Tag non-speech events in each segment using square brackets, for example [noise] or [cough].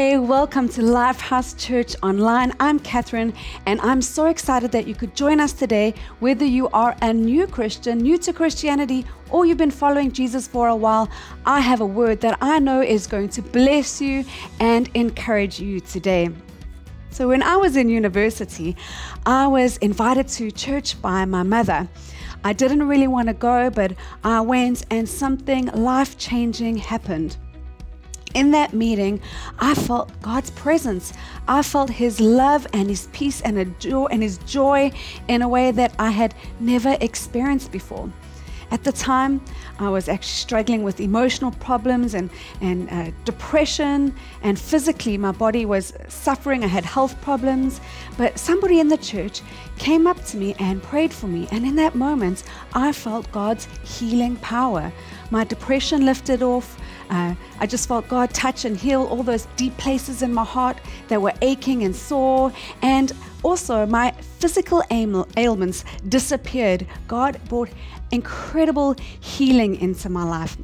Hey, welcome to Lifehouse Church Online. I'm Catherine, and I'm so excited that you could join us today, whether you are a new Christian, new to Christianity, or you've been following Jesus for a while. I have a word that I know is going to bless you and encourage you today. So, when I was in university, I was invited to church by my mother. I didn't really want to go, but I went, and something life changing happened in that meeting, I felt God's presence. I felt His love and His peace and, joy, and His joy in a way that I had never experienced before. At the time, I was actually struggling with emotional problems and, and uh, depression, and physically, my body was suffering. I had health problems. But somebody in the church came up to me and prayed for me. And in that moment, I felt God's healing power. My depression lifted off. Uh, I just felt God touch and heal all those deep places in my heart that were aching and sore. And also, my physical ailments disappeared. God brought incredible healing into my life.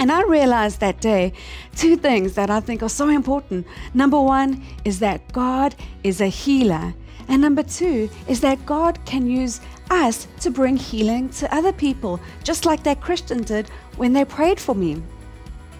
And I realized that day two things that I think are so important. Number one is that God is a healer. And number two is that God can use us to bring healing to other people, just like that Christian did when they prayed for me.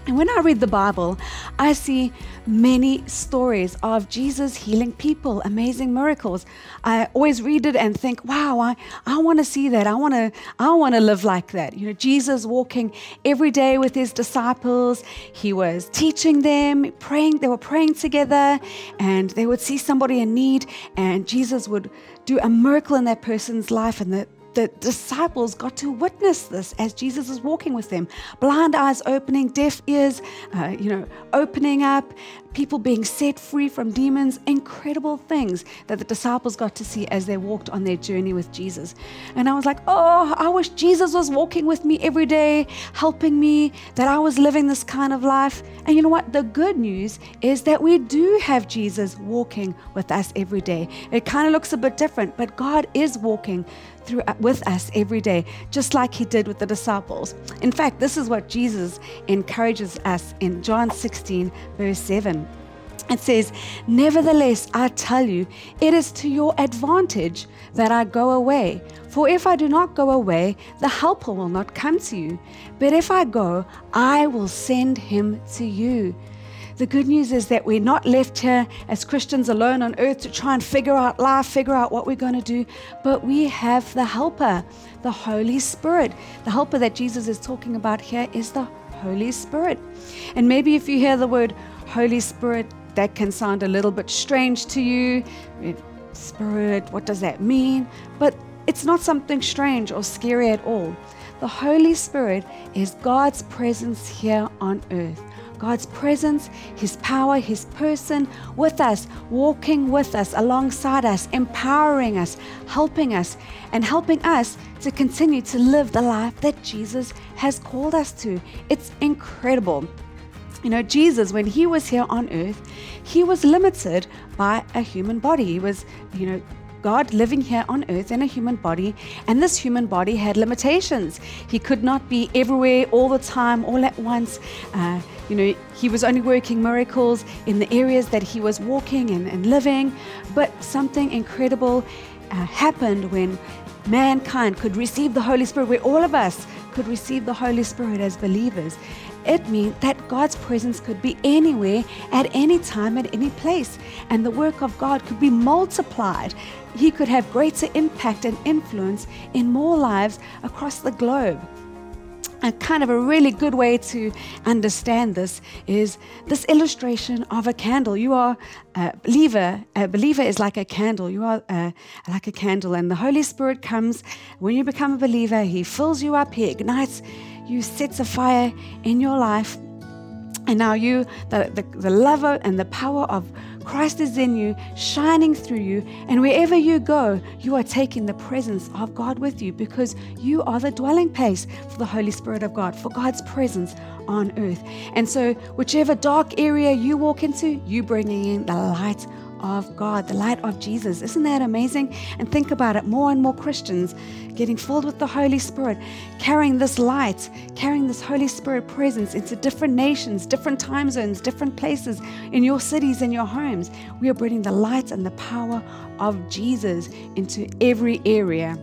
And when I read the Bible, I see many stories of Jesus healing people, amazing miracles. I always read it and think, wow, I, I want to see that. I want to I want to live like that. You know, Jesus walking every day with his disciples. He was teaching them, praying, they were praying together, and they would see somebody in need, and Jesus would do a miracle in that person's life, and the the disciples got to witness this as Jesus is walking with them. Blind eyes opening, deaf ears, uh, you know, opening up, people being set free from demons, incredible things that the disciples got to see as they walked on their journey with Jesus. And I was like, oh, I wish Jesus was walking with me every day, helping me, that I was living this kind of life. And you know what? The good news is that we do have Jesus walking with us every day. It kind of looks a bit different, but God is walking through, uh, with us every day, just like he did with the disciples. In fact, this is what Jesus encourages us in John 16, verse 7. It says, Nevertheless, I tell you, it is to your advantage that I go away. For if I do not go away, the Helper will not come to you. But if I go, I will send him to you. The good news is that we're not left here as Christians alone on earth to try and figure out life, figure out what we're going to do, but we have the Helper, the Holy Spirit. The Helper that Jesus is talking about here is the Holy Spirit. And maybe if you hear the word Holy Spirit, that can sound a little bit strange to you. Spirit, what does that mean? But it's not something strange or scary at all. The Holy Spirit is God's presence here on earth. God's presence, His power, His person with us, walking with us, alongside us, empowering us, helping us, and helping us to continue to live the life that Jesus has called us to. It's incredible. You know, Jesus, when he was here on earth, he was limited by a human body. He was, you know, God living here on earth in a human body, and this human body had limitations. He could not be everywhere all the time, all at once. Uh, you know, he was only working miracles in the areas that he was walking and, and living. But something incredible uh, happened when mankind could receive the Holy Spirit, where all of us could receive the Holy Spirit as believers. It means that God's presence could be anywhere, at any time, at any place, and the work of God could be multiplied. He could have greater impact and influence in more lives across the globe. A kind of a really good way to understand this is this illustration of a candle. You are a believer. A believer is like a candle. You are uh, like a candle, and the Holy Spirit comes when you become a believer. He fills you up. He ignites you, sets a fire in your life, and now you, the, the, the love and the power of Christ is in you, shining through you, and wherever you go, you are taking the presence of God with you because you are the dwelling place for the Holy Spirit of God, for God's presence on earth. And so, whichever dark area you walk into, you bringing in the light of God, the light of Jesus. Isn't that amazing? And think about it more and more Christians getting filled with the Holy Spirit, carrying this light, carrying this Holy Spirit presence into different nations, different time zones, different places in your cities and your homes. We are bringing the light and the power of Jesus into every area.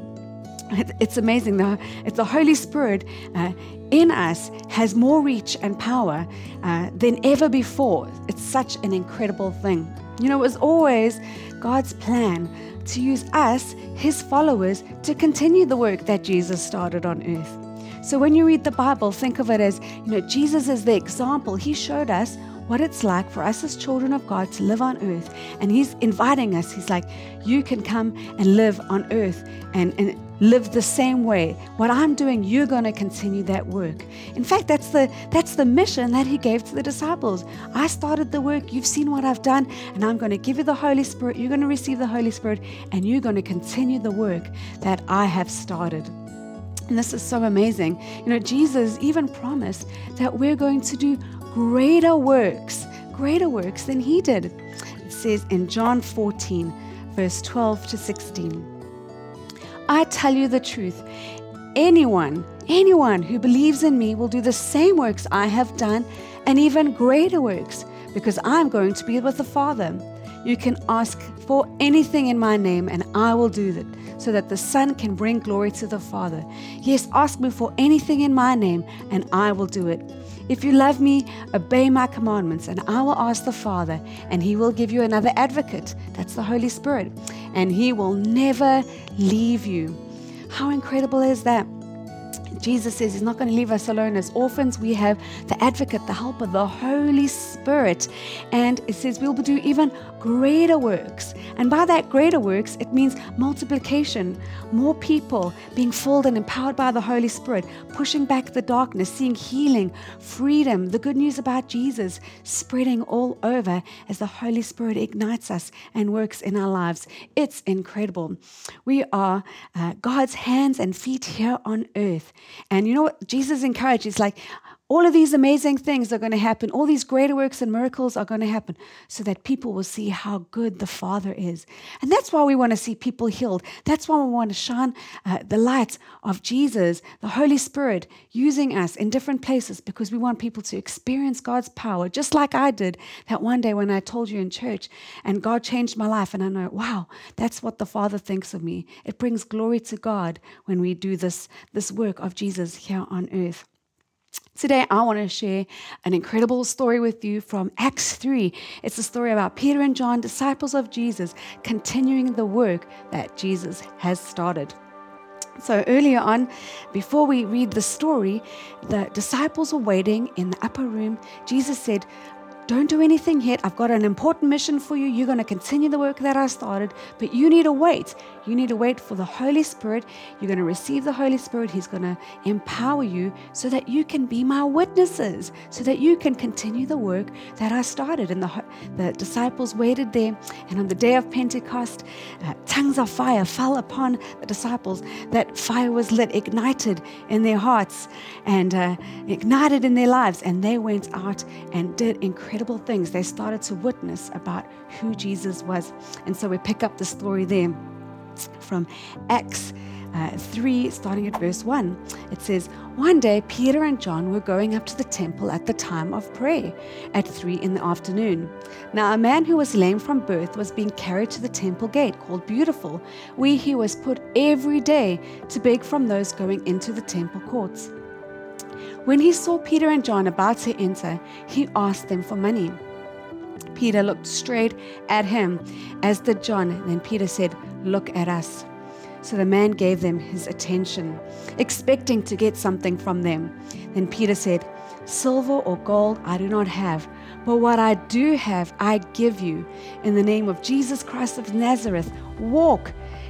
It's amazing. The, it's the Holy Spirit uh, in us has more reach and power uh, than ever before. It's such an incredible thing. You know, it was always God's plan to use us, His followers, to continue the work that Jesus started on earth. So when you read the Bible, think of it as, you know, Jesus is the example. He showed us what it's like for us as children of God to live on earth. And He's inviting us. He's like, you can come and live on earth and, and live the same way. What I'm doing, you're going to continue that work. In fact, that's the that's the mission that he gave to the disciples. I started the work, you've seen what I've done, and I'm going to give you the Holy Spirit. You're going to receive the Holy Spirit and you're going to continue the work that I have started. And this is so amazing. You know, Jesus even promised that we're going to do greater works, greater works than he did. It says in John 14, verse 12 to 16. I tell you the truth. Anyone, anyone who believes in me will do the same works I have done and even greater works because I'm going to be with the Father. You can ask for anything in my name and I will do it so that the Son can bring glory to the Father. Yes, ask me for anything in my name and I will do it. If you love me, obey my commandments, and I will ask the Father, and he will give you another advocate. That's the Holy Spirit. And he will never leave you. How incredible is that? Jesus says He's not going to leave us alone as orphans. We have the advocate, the helper, the Holy Spirit. And it says we'll do even greater works. And by that greater works, it means multiplication, more people being filled and empowered by the Holy Spirit, pushing back the darkness, seeing healing, freedom, the good news about Jesus spreading all over as the Holy Spirit ignites us and works in our lives. It's incredible. We are uh, God's hands and feet here on earth. And you know what Jesus encouraged? He's like, all of these amazing things are going to happen. All these greater works and miracles are going to happen so that people will see how good the Father is. And that's why we want to see people healed. That's why we want to shine uh, the light of Jesus, the Holy Spirit, using us in different places because we want people to experience God's power, just like I did that one day when I told you in church and God changed my life. And I know, wow, that's what the Father thinks of me. It brings glory to God when we do this, this work of Jesus here on earth. Today, I want to share an incredible story with you from Acts 3. It's a story about Peter and John, disciples of Jesus, continuing the work that Jesus has started. So, earlier on, before we read the story, the disciples were waiting in the upper room. Jesus said, don't do anything yet. I've got an important mission for you. You're going to continue the work that I started, but you need to wait. You need to wait for the Holy Spirit. You're going to receive the Holy Spirit. He's going to empower you so that you can be my witnesses, so that you can continue the work that I started. And the, the disciples waited there. And on the day of Pentecost, uh, tongues of fire fell upon the disciples. That fire was lit, ignited in their hearts, and uh, ignited in their lives. And they went out and did incredible incredible things. They started to witness about who Jesus was. And so we pick up the story there from Acts uh, 3, starting at verse 1. It says, One day Peter and John were going up to the temple at the time of prayer at 3 in the afternoon. Now, a man who was lame from birth was being carried to the temple gate called Beautiful, where he was put every day to beg from those going into the temple courts. When he saw Peter and John about to enter, he asked them for money. Peter looked straight at him, as did John. Then Peter said, Look at us. So the man gave them his attention, expecting to get something from them. Then Peter said, Silver or gold I do not have, but what I do have I give you. In the name of Jesus Christ of Nazareth, walk.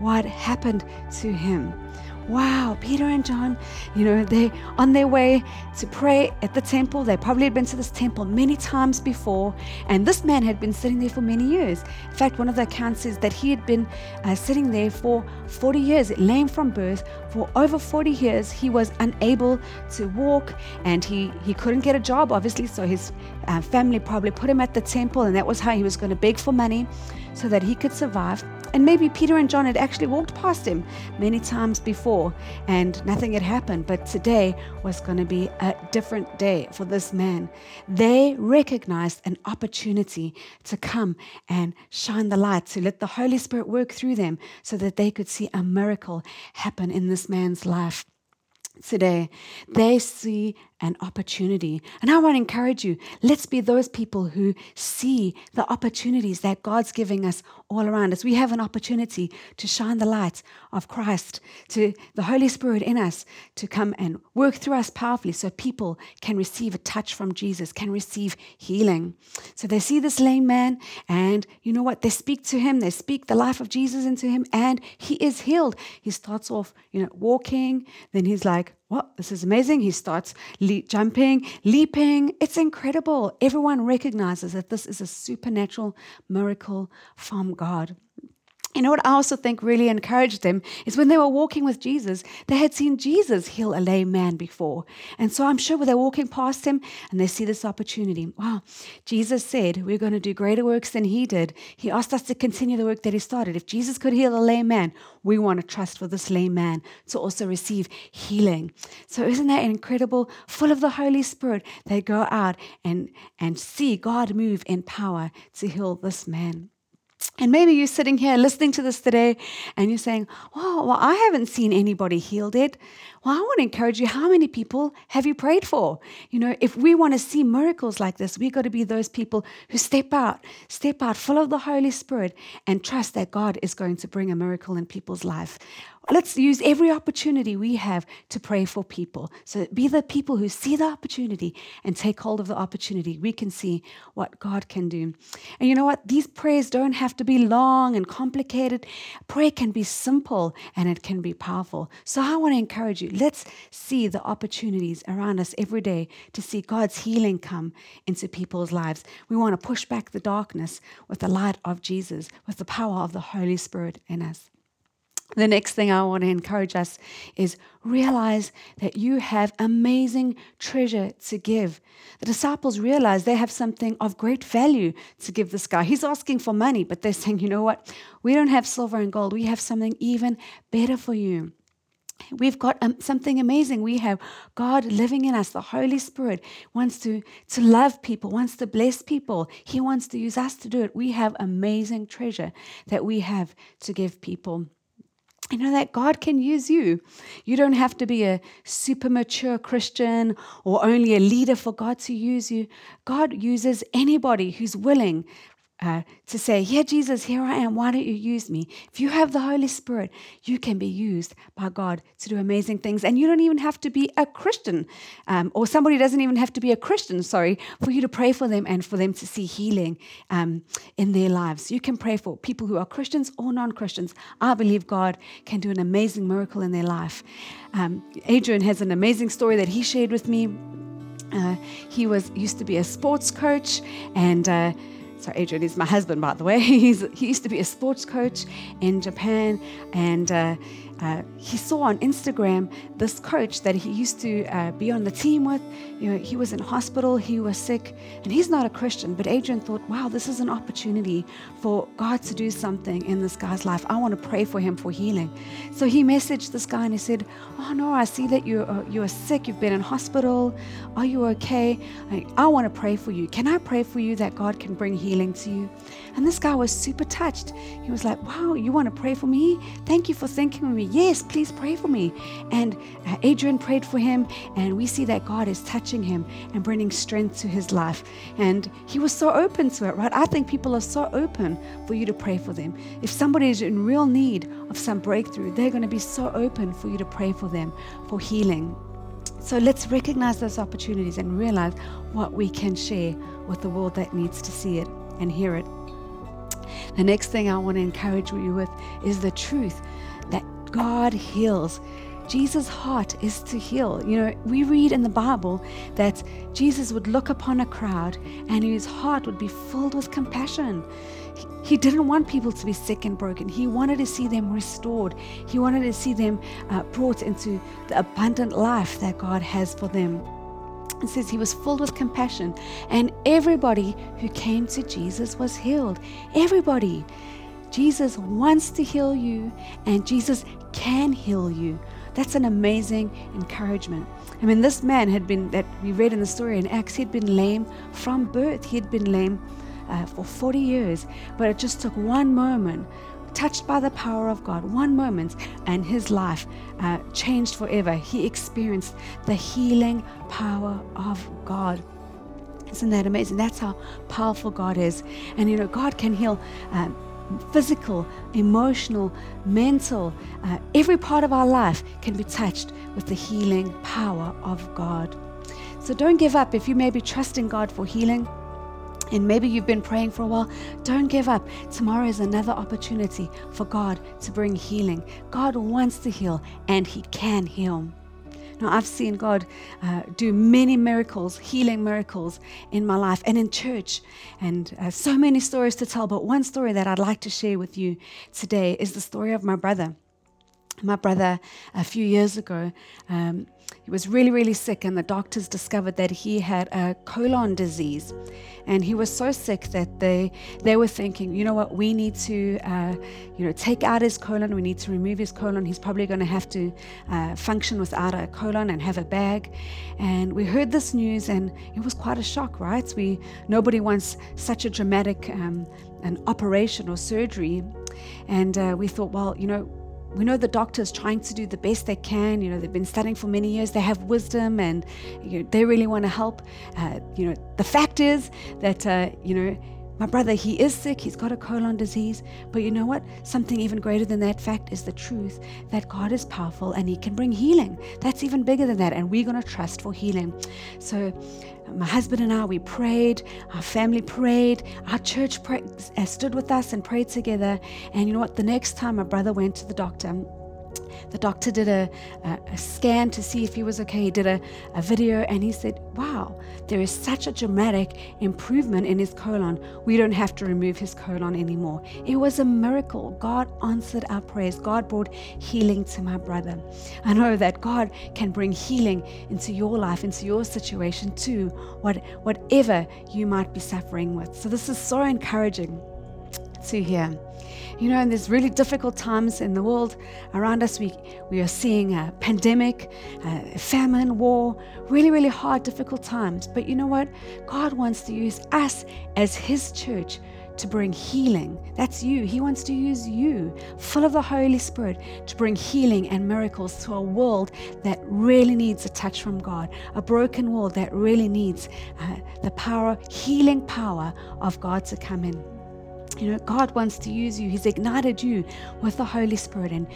what happened to him wow, Peter and John, you know, they on their way to pray at the temple. They probably had been to this temple many times before, and this man had been sitting there for many years. In fact, one of the accounts says that he had been uh, sitting there for 40 years, lame from birth. For over 40 years, he was unable to walk, and he he couldn't get a job, obviously. So his uh, family probably put him at the temple, and that was how he was going to beg for money so that he could survive. And maybe Peter and John had actually walked past him many times before and nothing had happened. But today was going to be a different day for this man. They recognized an opportunity to come and shine the light, to let the Holy Spirit work through them so that they could see a miracle happen in this man's life today. They see an opportunity. And I want to encourage you let's be those people who see the opportunities that God's giving us all around us. We have an opportunity to shine the light of Christ, to the Holy Spirit in us, to come and work through us powerfully so people can receive a touch from Jesus, can receive healing. So they see this lame man, and you know what? They speak to him, they speak the life of Jesus into him, and he is healed. He starts off, you know, walking, then he's like, what? This is amazing. He starts le- jumping, leaping. It's incredible. Everyone recognizes that this is a supernatural miracle from God. You know what I also think really encouraged them is when they were walking with Jesus, they had seen Jesus heal a lame man before. And so I'm sure when they're walking past him and they see this opportunity, wow, Jesus said, We're going to do greater works than he did. He asked us to continue the work that he started. If Jesus could heal a lame man, we want to trust for this lame man to also receive healing. So isn't that incredible? Full of the Holy Spirit, they go out and, and see God move in power to heal this man. And maybe you're sitting here listening to this today and you're saying, Oh, well, I haven't seen anybody healed yet. Well, I want to encourage you how many people have you prayed for? You know, if we want to see miracles like this, we've got to be those people who step out, step out full of the Holy Spirit and trust that God is going to bring a miracle in people's life. Let's use every opportunity we have to pray for people. So be the people who see the opportunity and take hold of the opportunity. We can see what God can do. And you know what? These prayers don't have to be long and complicated. Prayer can be simple and it can be powerful. So I want to encourage you let's see the opportunities around us every day to see God's healing come into people's lives. We want to push back the darkness with the light of Jesus, with the power of the Holy Spirit in us. The next thing I want to encourage us is realize that you have amazing treasure to give. The disciples realize they have something of great value to give this guy. He's asking for money, but they're saying, you know what? We don't have silver and gold. We have something even better for you. We've got um, something amazing. We have God living in us. The Holy Spirit wants to, to love people, wants to bless people. He wants to use us to do it. We have amazing treasure that we have to give people you know that God can use you. You don't have to be a super mature Christian or only a leader for God to use you. God uses anybody who's willing uh, to say, Yeah, Jesus, here I am. Why don't you use me? If you have the Holy Spirit, you can be used by God to do amazing things. And you don't even have to be a Christian, um, or somebody doesn't even have to be a Christian, sorry, for you to pray for them and for them to see healing um, in their lives. You can pray for people who are Christians or non Christians. I believe God can do an amazing miracle in their life. Um, Adrian has an amazing story that he shared with me. Uh, he was used to be a sports coach and uh, so Adrian is my husband, by the way. [laughs] He's, he used to be a sports coach in Japan, and uh, uh, he saw on Instagram this coach that he used to uh, be on the team with. You know, he was in hospital, he was sick, and he's not a Christian. But Adrian thought, wow, this is an opportunity for God to do something in this guy's life. I want to pray for him for healing. So he messaged this guy and he said, Oh no, I see that you're, uh, you're sick, you've been in hospital. Are you okay? I, I want to pray for you. Can I pray for you that God can bring healing to you? And this guy was super touched. He was like, Wow, you want to pray for me? Thank you for thinking of me. Yes, please pray for me. And uh, Adrian prayed for him, and we see that God is touching him and bringing strength to his life. And he was so open to it, right? I think people are so open for you to pray for them. If somebody is in real need of some breakthrough, they're going to be so open for you to pray for them for healing. So let's recognize those opportunities and realize what we can share with the world that needs to see it. and hear it. The next thing I want to encourage you with is the truth God heals. Jesus' heart is to heal. You know, we read in the Bible that Jesus would look upon a crowd and his heart would be filled with compassion. He didn't want people to be sick and broken. He wanted to see them restored. He wanted to see them uh, brought into the abundant life that God has for them. It says he was filled with compassion, and everybody who came to Jesus was healed. Everybody. Jesus wants to heal you, and Jesus can heal you. That's an amazing encouragement. I mean, this man had been, that we read in the story in Acts, he'd been lame from birth. He'd been lame uh, for 40 years, but it just took one moment, touched by the power of God, one moment, and his life uh, changed forever. He experienced the healing power of God. Isn't that amazing? That's how powerful God is. And you know, God can heal. Um, physical, emotional, mental, uh, every part of our life can be touched with the healing power of God. So don't give up if you may be trusting God for healing. And maybe you've been praying for a while. Don't give up. Tomorrow is another opportunity for God to bring healing. God wants to heal, and He can heal. Now, I've seen God uh, do many miracles, healing miracles in my life and in church, and uh, so many stories to tell. But one story that I'd like to share with you today is the story of my brother. My brother, a few years ago, um, he was really, really sick, and the doctors discovered that he had a colon disease. And he was so sick that they they were thinking, you know what, we need to, uh, you know, take out his colon. We need to remove his colon. He's probably going to have to uh, function without a colon and have a bag. And we heard this news, and it was quite a shock, right? We nobody wants such a dramatic um, an operation or surgery. And uh, we thought, well, you know, we know the doctors trying to do the best they can. You know, they've been studying for many years. They have wisdom, and you know, they really want to help. Uh, you know, the fact is that uh, you know my brother, he is sick, he's got a colon disease, but you know what? Something even greater than that fact is the truth that God is powerful and he can bring healing. That's even bigger than that, and we're going to trust for healing. So, my husband and I, we prayed, our family prayed, our church prayed, uh, stood with us and prayed together. And you know what? The next time my brother went to the doctor, the doctor did a, a, a, scan to see if he was okay. He did a, a video and he said, Wow, there is such a dramatic improvement in his colon. We don't have to remove his colon anymore. It was a miracle. God answered our prayers. God brought healing to my brother. I know that God can bring healing into your life, into your situation too, what, whatever you might be suffering with. So, this is so encouraging to hear. You know, in these really difficult times in the world around us, we, we are seeing a pandemic, a famine, war, really, really hard, difficult times. But you know what? God wants to use us as His church to bring healing. That's you. He wants to use you, full of the Holy Spirit, to bring healing and miracles to a world that really needs a touch from God, a broken world that really needs uh, the power, healing power of God to come in. You know, God wants to use you. He's ignited you with the Holy Spirit, and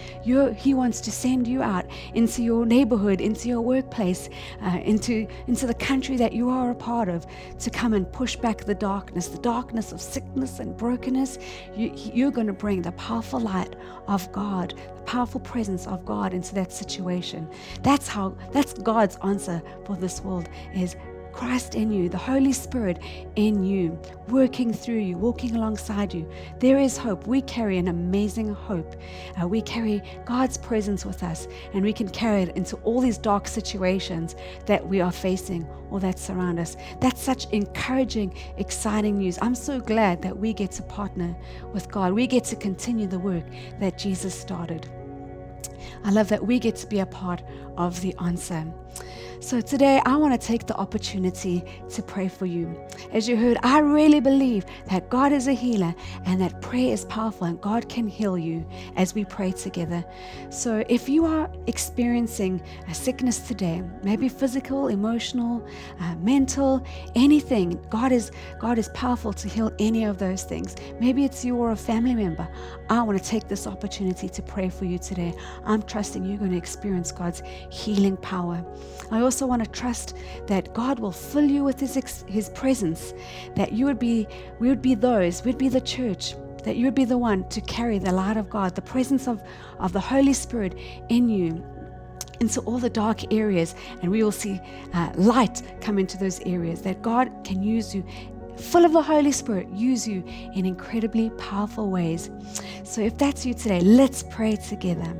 He wants to send you out into your neighborhood, into your workplace, uh, into, into the country that you are a part of to come and push back the darkness, the darkness of sickness and brokenness. You, you're going to bring the powerful light of God, the powerful presence of God into that situation. That's how, that's God's answer for this world is Christ in you, the Holy Spirit in you, working through you, walking alongside you. There is hope. We carry an amazing hope. Uh, we carry God's presence with us, and we can carry it into all these dark situations that we are facing or that surround us. That's such encouraging, exciting news. I'm so glad that we get to partner with God. We get to continue the work that Jesus started. I love that we get to be a part of the answer. So today, I want to take the opportunity to pray for you. As you heard, I really believe that God is a healer and that prayer is powerful and God can heal you as we pray together. So if you are experiencing a sickness today, maybe physical, emotional, uh, mental, anything, God is God is powerful to heal any of those things. Maybe it's you or a family member. I want to take this opportunity to pray for you today. I'm trusting you're going to experience God's healing power. I also want to trust that God will fill you with His, His presence, that you would be, we would be those, we'd be the church, that you would be the one to carry the light of God, the presence of, of the Holy Spirit in you into all the dark areas, and we will see uh, light come into those areas, that God can use you full of the Holy Spirit, use you in incredibly powerful ways. So if that's you today, let's pray together.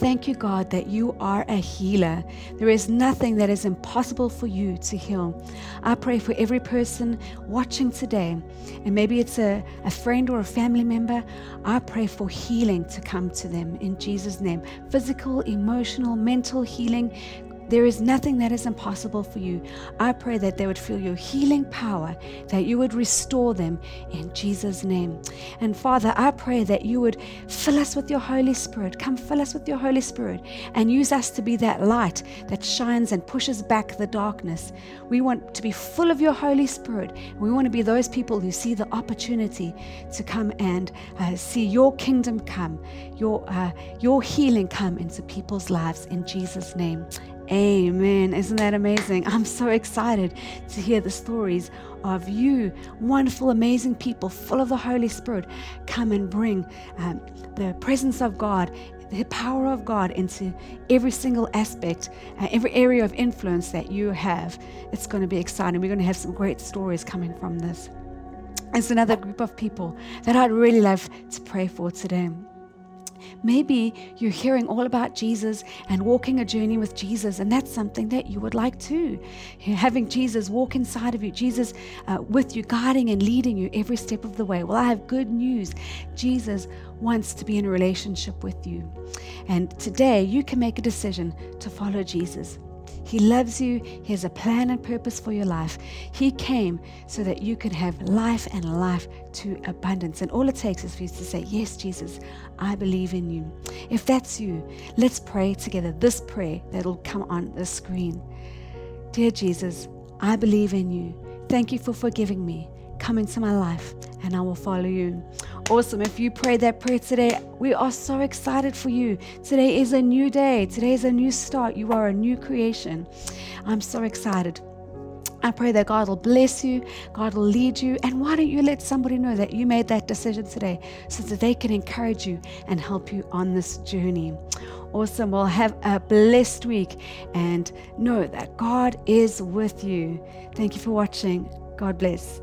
Thank you, God, that you are a healer. There is nothing that is impossible for you to heal. I pray for every person watching today, and maybe it's a, a friend or a family member. I pray for healing to come to them in Jesus' name physical, emotional, mental healing, there is nothing that is impossible for you. I pray that they would feel your healing power, that you would restore them in Jesus' name. And Father, I pray that you would fill us with your Holy Spirit. Come fill us with your Holy Spirit and use us to be that light that shines and pushes back the darkness. We want to be full of your Holy Spirit. We want to be those people who see the opportunity to come and uh, see your kingdom come, your, uh, your healing come into people's lives in Jesus' name. Amen. Isn't that amazing? I'm so excited to hear the stories of you, wonderful, amazing people full of the Holy Spirit, come and bring um, the presence of God, the power of God into every single aspect, uh, every area of influence that you have. It's going to be exciting. We're going to have some great stories coming from this. It's another group of people that I'd really love to pray for today. Maybe you're hearing all about Jesus and walking a journey with Jesus, and that's something that you would like too. Having Jesus walk inside of you, Jesus uh, with you, guiding and leading you every step of the way. Well, I have good news. Jesus wants to be in a relationship with you. And today you can make a decision to follow Jesus. He loves you. He has a plan and purpose for your life. He came so that you could have life and life to abundance. And all it takes is for you to say, Yes, Jesus, I believe in you. If that's you, let's pray together this prayer that'll come on the screen. Dear Jesus, I believe in you. Thank you for forgiving me. Come into my life and I will follow you. Awesome. If you prayed that prayer today, we are so excited for you. Today is a new day. Today is a new start. You are a new creation. I'm so excited. I pray that God will bless you, God will lead you, and why don't you let somebody know that you made that decision today so that they can encourage you and help you on this journey? Awesome. Well, have a blessed week and know that God is with you. Thank you for watching. God bless.